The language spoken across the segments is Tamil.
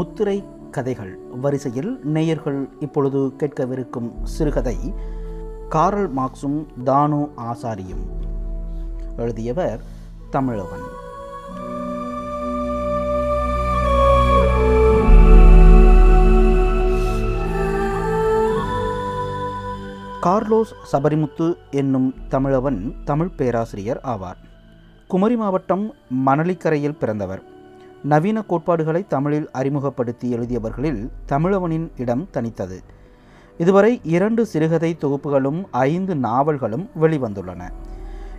முத்திரை கதைகள் வரிசையில் நேயர்கள் இப்பொழுது கேட்கவிருக்கும் சிறுகதை காரல் மார்க்ஸும் தானு ஆசாரியும். எழுதியவர் தமிழவன். கார்லோஸ் சபரிமுத்து என்னும் தமிழவன் தமிழ் பேராசிரியர் ஆவார். குமரி மாவட்டம் மணலிக்கரையில் பிறந்தவர். நவீன கோட்பாடுகளை தமிழில் அறிமுகப்படுத்தி எழுதியவர்களில் தமிழவனின் இடம் தனித்தது. இதுவரை இரண்டு சிறுகதை தொகுப்புகளும் ஐந்து நாவல்களும் வெளிவந்துள்ளன.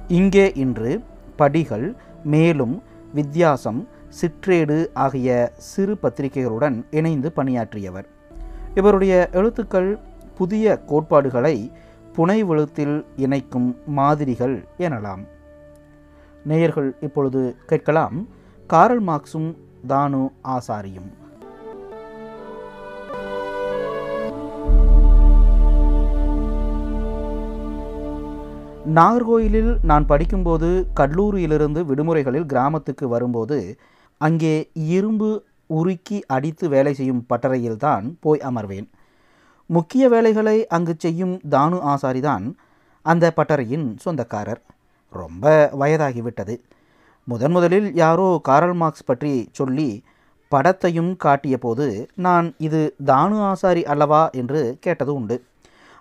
இங்கே இன்று படிகள் மேலும் வித்தியாசம் சிற்றேடு ஆகிய சிறு பத்திரிகைகளுடன் இணைந்து பணியாற்றியவர். இவருடைய எழுத்துக்கள் புதிய கோட்பாடுகளை புனைவெழுத்தில் இணைக்கும் மாதிரிகள் எனலாம். நேயர்கள் இப்பொழுது கேட்கலாம் காரல் மார்க்ஸும் தானு ஆசாரியும். நாகர்கோயிலில் நான் படிக்கும்போது கல்லூரியிலிருந்து விடுமுறைகளில் கிராமத்துக்கு வரும்போது அங்கே இரும்பு உருக்கி அடித்து வேலை செய்யும் பட்டறையில்தான் போய் அமர்வேன். முக்கிய வேலைகளை அங்கு செய்யும் தானு ஆசாரிதான் அந்த பட்டறையின் சொந்தக்காரர். ரொம்ப வயதாகிவிட்டது. முதன் முதலில் யாரோ காரல் மார்க்ஸ் பற்றி சொல்லி படத்தையும் காட்டிய போது நான் இது தானு ஆசாரி அல்லவா? என்று கேட்டது உண்டு.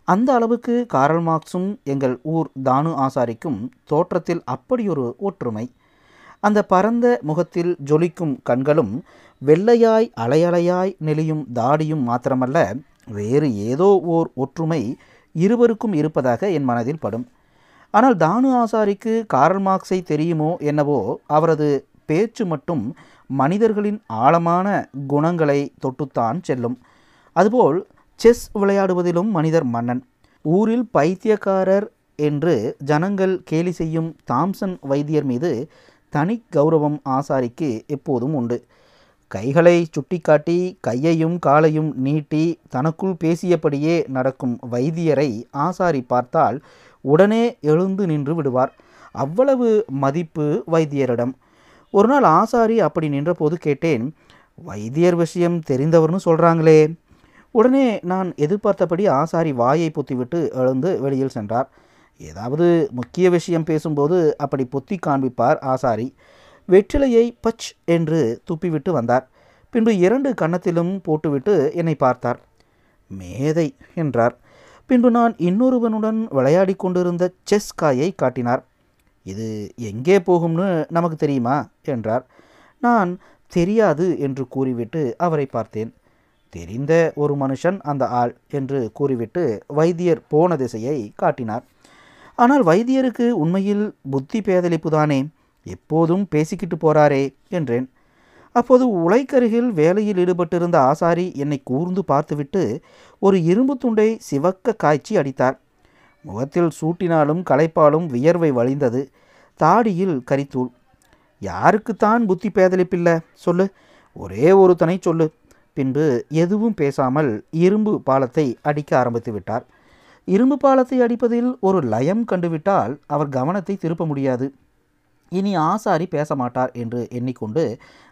அந்த அளவுக்கு காரல் மார்க்ஸும் எங்கள் ஊர் தானு ஆசாரிக்கும் தோற்றத்தில் அப்படியொரு ஒற்றுமை. அந்த பரந்த முகத்தில் ஜொலிக்கும் கண்களும் வெள்ளையாய் அலையலையாய் நெளியும் தாடியும் மாத்திரமல்ல வேறு ஏதோ ஓர் ஒற்றுமை இருவருக்கும் இருப்பதாக என் மனதில் படும். ஆனால் தானு ஆசாரிக்கு காரல் மார்க்ஸை தெரியுமோ என்னவோ அவரது பேச்சு மட்டும் மனிதர்களின் ஆழமான குணங்களை தொட்டுத்தான் செல்லும். அதுபோல் செஸ் விளையாடுவதிலும் மனிதர் மன்னன். ஊரில் பைத்தியக்காரர் என்று ஜனங்கள் கேலி செய்யும் தாம்சன் வைத்தியர் மீது தனி கௌரவம் ஆசாரிக்கு எப்போதும் உண்டு. கைகளை சுட்டிக்காட்டி கையையும் காலையும் நீட்டி தனக்குள் பேசியபடியே நடக்கும் வைத்தியரை ஆசாரி பார்த்தால் உடனே எழுந்து நின்று விடுவார். அவ்வளவு மதிப்பு வைத்தியரிடம். ஒரு நாள் ஆசாரி அப்படி நின்றபோது கேட்டேன் வைத்தியர் விஷயம் தெரிந்தவர்னு சொல்கிறாங்களே உடனே நான் எதிர்பார்த்தபடி ஆசாரி வாயை பொத்திவிட்டு எழுந்து வெளியில் சென்றார். ஏதாவது முக்கிய விஷயம் பேசும்போது அப்படி பொத்தி காண்பிப்பார் ஆசாரி. வெற்றிலையை பச் என்று துப்பிவிட்டு வந்தார். பின்பு இரண்டு கன்னத்திலும் போட்டுவிட்டு என்னை பார்த்தார். மேதை என்றார். பின்பு நான் இன்னொருவனுடன் விளையாடி கொண்டிருந்த செஸ் காயை காட்டினார். இது எங்கே போகும்னு நமக்கு தெரியுமா? என்றார். நான் தெரியாது என்று கூறிவிட்டு அவரை பார்த்தேன். தெரிந்த ஒரு மனுஷன் அந்த ஆள் என்று கூறிவிட்டு வைத்தியர் போன திசையை காட்டினார். ஆனால் வைத்தியருக்கு உண்மையில் புத்தி பேதலிப்பு தானே எப்போதும் பேசிக்கிட்டு போறாரே என்றேன். அப்போது உலைக்கருகில் வேலையில் ஈடுபட்டிருந்த ஆசாரி என்னை கூர்ந்து பார்த்துவிட்டு ஒரு இரும்பு துண்டை சிவக்க காய்ச்சி அடித்தார். முகத்தில் சூட்டினாலும் களைப்பாலும் வியர்வை வழிந்தது. தாடியில் கரித்தூள். யாருக்குத்தான் புத்தி பேதலிப்பில்லை சொல்லு. ஒரே ஒருத்தனை சொல்லு. பின்பு எதுவும் பேசாமல் இரும்பு பாலத்தை அடிக்க ஆரம்பித்து விட்டார். இரும்பு பாலத்தை அடிப்பதில் ஒரு லயம் கண்டுவிட்டால் அவர் கவனத்தை திருப்ப முடியாது. இனி ஆசாரி பேச மாட்டார் என்று எண்ணிக்கொண்டு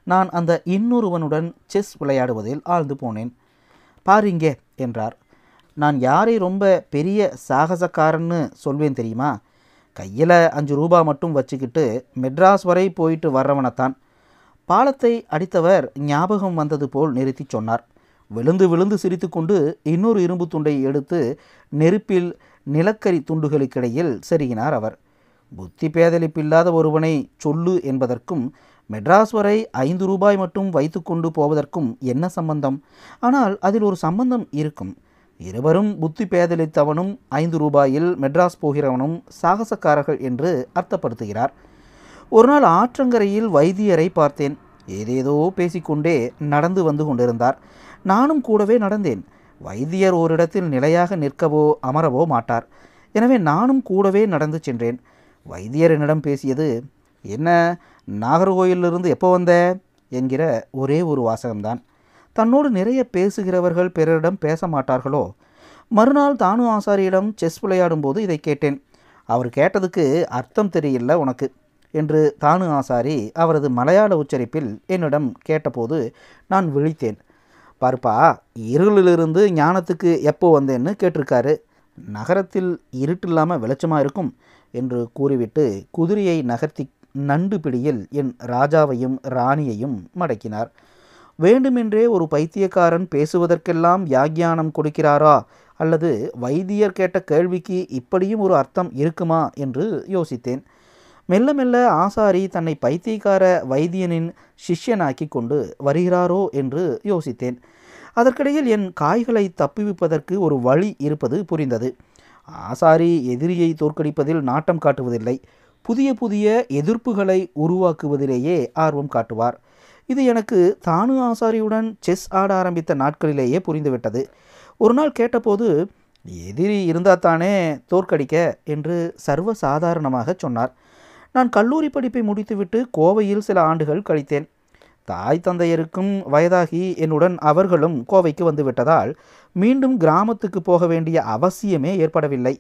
நான் அந்த இன்னொருவனுடன் செஸ் விளையாடுவதில் ஆழ்ந்து போனேன். பாருங்க என்றார். நான் யாரை ரொம்ப பெரிய சாகசக்காரன்னு சொல்வேன் தெரியுமா? கையில் அஞ்சு ரூபா மட்டும் வச்சுக்கிட்டு மெட்ராஸ் வரை போயிட்டு வர்றவனைத்தான். பாலத்தை அடித்தவர் ஞாபகம் வந்தது போல் நிறுத்தி சொன்னார். விழுந்து விழுந்து சிரித்துக்கொண்டு இன்னொரு இரும்பு துண்டை எடுத்து நெருப்பில் நிலக்கரி துண்டுகளுக்கிடையில் செருகினார் அவர். புத்தி பேதலிப்பில்லாத ஒருவனை சொல்லு என்பதற்கும் மெட்ராஸ் வரை ஐந்து ரூபாய் மட்டும் வைத்துக்கொண்டு போவதற்கும் என்ன சம்பந்தம்? ஆனால் அதில் ஒரு சம்பந்தம் இருக்கும். இருவரும் புத்தி பேதலித்தவனும் ஐந்து ரூபாயில் மெட்ராஸ் போகிறவனும் சாகசக்காரர்கள் என்று அர்த்தப்படுத்துகிறார். ஒரு நாள் ஆற்றங்கரையில் வைத்தியரை பார்த்தேன். ஏதேதோ பேசிக்கொண்டே நடந்து வந்து கொண்டிருந்தார். நானும் கூடவே நடந்தேன். வைத்தியர் ஓரிடத்தில் நிலையாக நிற்கவோ அமரவோ மாட்டார். எனவே நானும் கூடவே நடந்து சென்றேன். வைத்தியர் என்னிடம் பேசியது என்ன நாகர்கோயிலிருந்து எப்போ வந்த? என்கிற ஒரே ஒரு வாசகம்தான். தன்னோடு நிறைய பேசுகிறவர்கள் பிறரிடம் பேச மாட்டார்களோ? மறுநாள் தானு ஆசாரியிடம் செஸ் விளையாடும்போது இதை கேட்டேன். அவர் கேட்டதுக்கு அர்த்தம் தெரியல உனக்கு என்று தானு ஆசாரி அவரது மலையாள உச்சரிப்பில் என்னிடம் கேட்டபோது நான் விழித்தேன். பார்ப்பா இருளிலிருந்து ஞானத்துக்கு எப்போ வந்தேன்னு கேட்டிருக்காரு. நகரத்தில் இருட்டு இல்லாமல் வெளிச்சமாக இருக்கும். என்று கூறிவிட்டு குதிரையை நகர்த்தி நண்டு பிடியில் என் ராஜாவையும் ராணியையும் மடக்கினார். வேண்டுமென்றே ஒரு பைத்தியக்காரன் பேசுவதற்கெல்லாம் வியாக்கியானம் கொடுக்கிறாரா? அல்லது வைத்தியர் கேட்ட கேள்விக்கு இப்படியும் ஒரு அர்த்தம் இருக்குமா? என்று யோசித்தேன். மெல்ல மெல்ல ஆசாரி தன்னை பைத்தியக்கார வைத்தியனின் சிஷ்யனாக்கி கொண்டு வருகிறாரோ என்று யோசித்தேன். அதற்கிடையில் என் காய்களை தப்புவிப்பதற்கு ஒரு வழி இருப்பது புரிந்தது. ஆசாரி எதிரியை தோற்கடிப்பதில் நாட்டம் காட்டுவதில்லை. புதிய புதிய எதிர்ப்புகளை உருவாக்குவதிலேயே ஆர்வம் காட்டுவார். இது எனக்கு தானு ஆசாரியுடன் செஸ் ஆட ஆரம்பித்த நாட்களிலேயே புரிந்துவிட்டது. ஒரு நாள் கேட்டபோது எதிரி இருந்தால் தானே தோற்கடிக்க? என்று சர்வசாதாரணமாக சொன்னார். நான் கல்லூரி படிப்பை முடித்துவிட்டு கோவையில் சில ஆண்டுகள் கழித்தேன். தாய் தந்தையருக்கும் வயதாகி என்னுடன் அவர்களும் கோவைக்கு வந்துவிட்டதால் மீண்டும் கிராமத்துக்கு போக வேண்டிய அவசியமே ஏற்படவில்லை.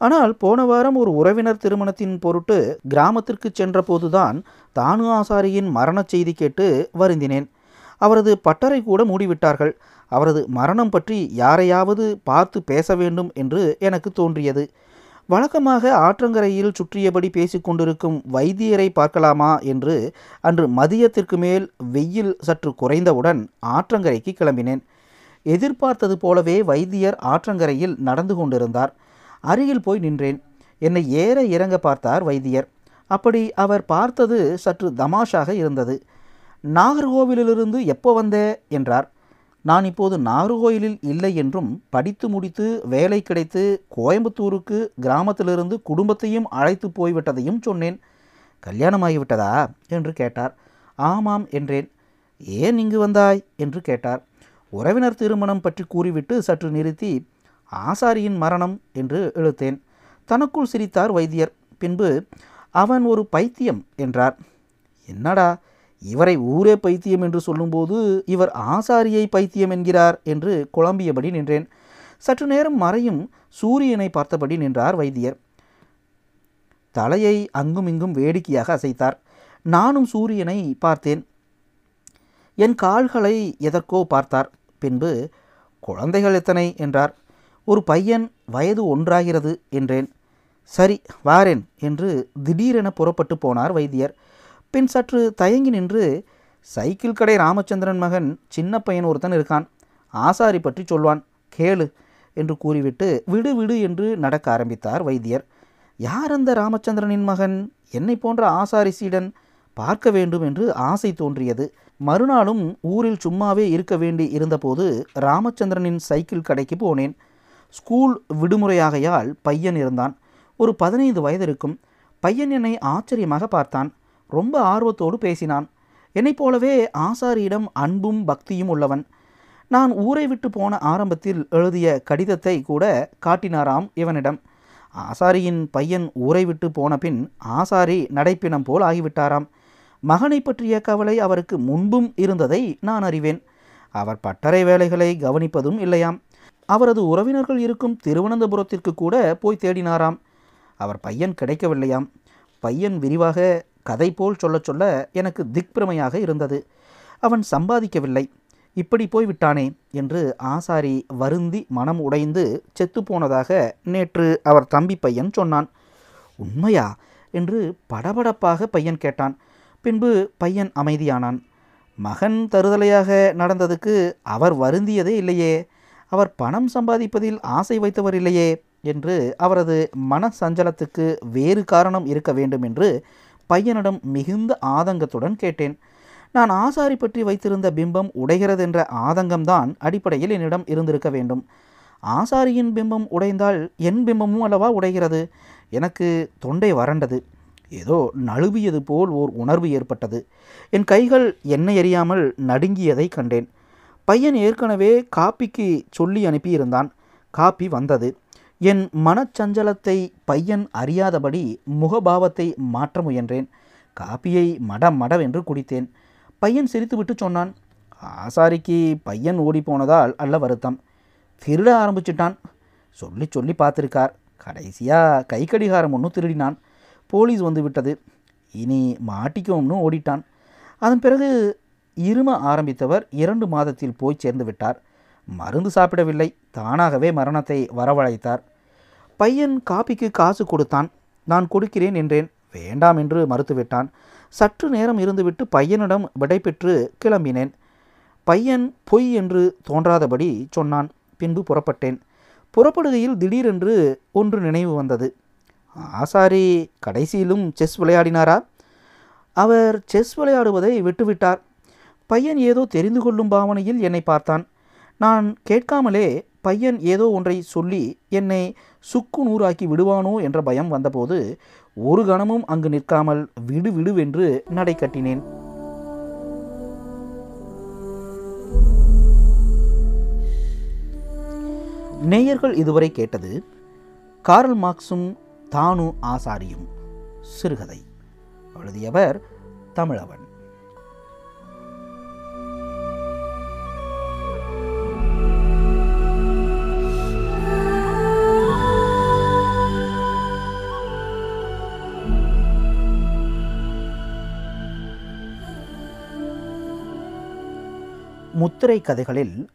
ஆனால் போன வாரம் ஒரு உறவினர் திருமணத்தின் பொருட்டு கிராமத்திற்கு சென்றபோதுதான் தானு ஆசாரியின் மரணச் செய்தி கேட்டு வருந்தினேன். அவரது பட்டறை கூட மூடிவிட்டார்கள். அவரது மரணம் பற்றி யாரையாவது பார்த்து பேச வேண்டும் என்று எனக்கு தோன்றியது. வழக்கமாக ஆற்றங்கரையில் சுற்றியபடி பேசிக்கொண்டிருக்கும் வைத்தியரை பார்க்கலாமா என்று அன்று மதியத்திற்கு மேல் வெயில் சற்று குறைந்தவுடன் ஆற்றங்கரைக்கு கிளம்பினேன். எதிர்பார்த்தது போலவே வைத்தியர் ஆற்றங்கரையில் நடந்து கொண்டிருந்தார். அருகில் போய் நின்றேன். என்னை ஏற இறங்க பார்த்தார் வைத்தியர். அப்படி அவர் பார்த்தது சற்று தமாஷாக இருந்தது. நாகர்கோவிலிருந்து எப்போ வந்த? என்றார். நான் இப்போது நாகர்கோயிலில் இல்லை என்றும் படித்து முடித்து வேலை கிடைத்து கோயம்புத்தூருக்கு கிராமத்திலிருந்து குடும்பத்தையும் அழைத்து போய்விட்டதையும் சொன்னேன். கல்யாணமாகிவிட்டதா? என்று கேட்டார். ஆமாம் என்றேன். ஏன் இங்கு வந்தாய்? என்று கேட்டார். உறவினர் திருமணம் பற்றி கூறிவிட்டு சற்று நிறுத்தி ஆசாரியின் மரணம் என்று இழுத்தேன் தனக்குள் சிரித்தார் வைத்தியர். பின்பு அவன் ஒரு பைத்தியம் என்றார். என்னடா? இவரை ஊரே பைத்தியம் என்று சொல்லும்போது இவர் ஆசாரியை பைத்தியம் என்கிறார் என்று குழம்பியபடி நின்றேன். சற்று நேரம் மறையும் சூரியனை பார்த்தபடி நின்றார் வைத்தியர். தலையை அங்கும் இங்கும் வேடிக்கையாக அசைத்தார். நானும் சூரியனை பார்த்தேன். என் கால்களை எதற்கோ பார்த்தார். பின்பு குழந்தைகள் எத்தனை? என்றார். ஒரு பையன் வயது ஒன்றாகிறது என்றேன். சரி வாரேன் என்று திடீரென புறப்பட்டு போனார் வைத்தியர். பின் சற்று தயங்கி நின்று சைக்கிள் கடை ராமச்சந்திரன் மகன் சின்ன பையன் ஒருத்தன் இருக்கான். ஆசாரி பற்றி சொல்வான். கேளு என்று கூறிவிட்டு விடு விடு என்று நடக்க ஆரம்பித்தார் வைத்தியர். யார் அந்த ராமச்சந்திரனின் மகன்? என்னை போன்ற ஆசாரி சீடன். பார்க்க வேண்டும் என்று ஆசை தோன்றியது. மறுநாளும் ஊரில் சும்மாவே இருக்க வேண்டி இருந்தபோது ராமச்சந்திரனின் சைக்கிள் கடைக்கு போனேன். ஸ்கூல் விடுமுறையாகையால் பையன் இருந்தான். ஒரு பதினைந்து வயது இருக்கும். பையன் என்னை ஆச்சரியமாக பார்த்தான். ரொம்ப ஆர்வத்தோடு பேசினான். என்னைப் போலவே ஆசாரியிடம் அன்பும் பக்தியும் உள்ளவன். நான் ஊரை விட்டு போன ஆரம்பத்தில் எழுதிய கடிதத்தை கூட காட்டினாராம் இவனிடம். ஆசாரியின் பையன் ஊரை விட்டு போன பின் ஆசாரி நடைப்பினம் போல் ஆகிவிட்டாராம். மகனை பற்றிய கவலை அவருக்கு முன்பும் இருந்ததை நான் அறிவேன். அவர் பட்டறை வேலைகளை கவனிப்பதும் இல்லையாம். அவரது உறவினர்கள் இருக்கும் திருவனந்தபுரத்திற்கு கூட போய் தேடினாராம். அவர் பையன் கிடைக்கவில்லையாம். பையன் விரிவாக கதை போல் சொல்ல சொல்ல எனக்கு திக்பிரமையாக இருந்தது. அவன் சம்பாதிக்கவில்லை. இப்படி போய்விட்டானே என்று ஆசாரி வருந்தி மனம் உடைந்து செத்துப்போனதாக நேற்று அவர் தம்பி பையன் சொன்னான். உண்மையா? என்று படபடப்பாக பையன் கேட்டான். பின்பு பையன் அமைதியானான். மகன் தருதலையாக நடந்ததுக்கு அவர் வருந்தியதே இல்லையே. அவர் பணம் சம்பாதிப்பதில் ஆசை வைத்தவர் இல்லையே என்று அவரது மன சஞ்சலத்துக்கு வேறு காரணம் இருக்க வேண்டும் என்று பையனிடம் மிகுந்த ஆதங்கத்துடன் கேட்டேன். நான் ஆசாரி பற்றி வைத்திருந்த பிம்பம் உடைகிறது என்ற ஆதங்கம்தான் அடிப்படையில் என்னிடம் இருந்திருக்க வேண்டும். ஆசாரியின் பிம்பம் உடைந்தால் என் பிம்பமும் அல்லவா உடைகிறது? எனக்கு தொண்டை வறண்டது. ஏதோ நழுவியது போல் ஓர் உணர்வு ஏற்பட்டது. என் கைகள் என்னை அறியாமல் நடுங்கியதை கண்டேன். பையன் ஏற்கனவே காப்பிக்கு சொல்லி அனுப்பியிருந்தான். காப்பி வந்தது. என் மனச்சஞ்சலத்தை பையன் அறியாதபடி முகபாவத்தை மாற்ற முயன்றேன். காப்பியை மடம் மடவென்று குடித்தேன். பையன் சிரித்துவிட்டு சொன்னான் ஆசாரிக்கு பையன் ஓடிப்போனதால் அல்ல வருத்தம். திருட ஆரம்பிச்சிட்டான். சொல்லி சொல்லி பார்த்துருக்கார். கடைசியாக கை கடிகாரம் ஒன்று திருடினான். போலீஸ் வந்து விட்டது இனி மாட்டிக்கோம்னு ஓடிட்டான். அதன் பிறகு இரும ஆரம்பித்தவர் இரண்டு மாதத்தில் போய் சேர்ந்து விட்டார். மருந்து சாப்பிடவில்லை. தானாகவே மரணத்தை வரவழைத்தார். பையன் காப்பிக்கு காசு கொடுத்தான். நான் கொடுக்கிறேன் என்றேன். வேண்டாம் என்று மறுத்துவிட்டான். சற்று நேரம் இருந்துவிட்டு பையனிடம் விடை பெற்று கிளம்பினேன். பையன் பொய் என்று தோன்றாதபடி சொன்னான். பின்பு புறப்பட்டேன். புறப்படுகையில் திடீரென்று ஒன்று நினைவு வந்தது. ஆசாரி கடைசியிலும் செஸ் விளையாடினாரா? அவர் செஸ் விளையாடுவதை விட்டுவிட்டார். பையன் ஏதோ தெரிந்து கொள்ளும் பாவனையில் என்னை பார்த்தான். நான் கேட்காமலே பையன் ஏதோ ஒன்றை சொல்லி என்னை சுக்கு நூறாக்கி விடுவானோ என்ற பயம் வந்தபோது ஒரு கணமும் அங்கு நிற்காமல் விடு விடுவென்று நடை கட்டினேன். நேயர்கள் இதுவரை கேட்டது கார்ல் மார்க்ஸும் தானு ஆசாரியும் சிறுகதை. எழுதியவர் தமிழவன். முத்திரை கதைகளில்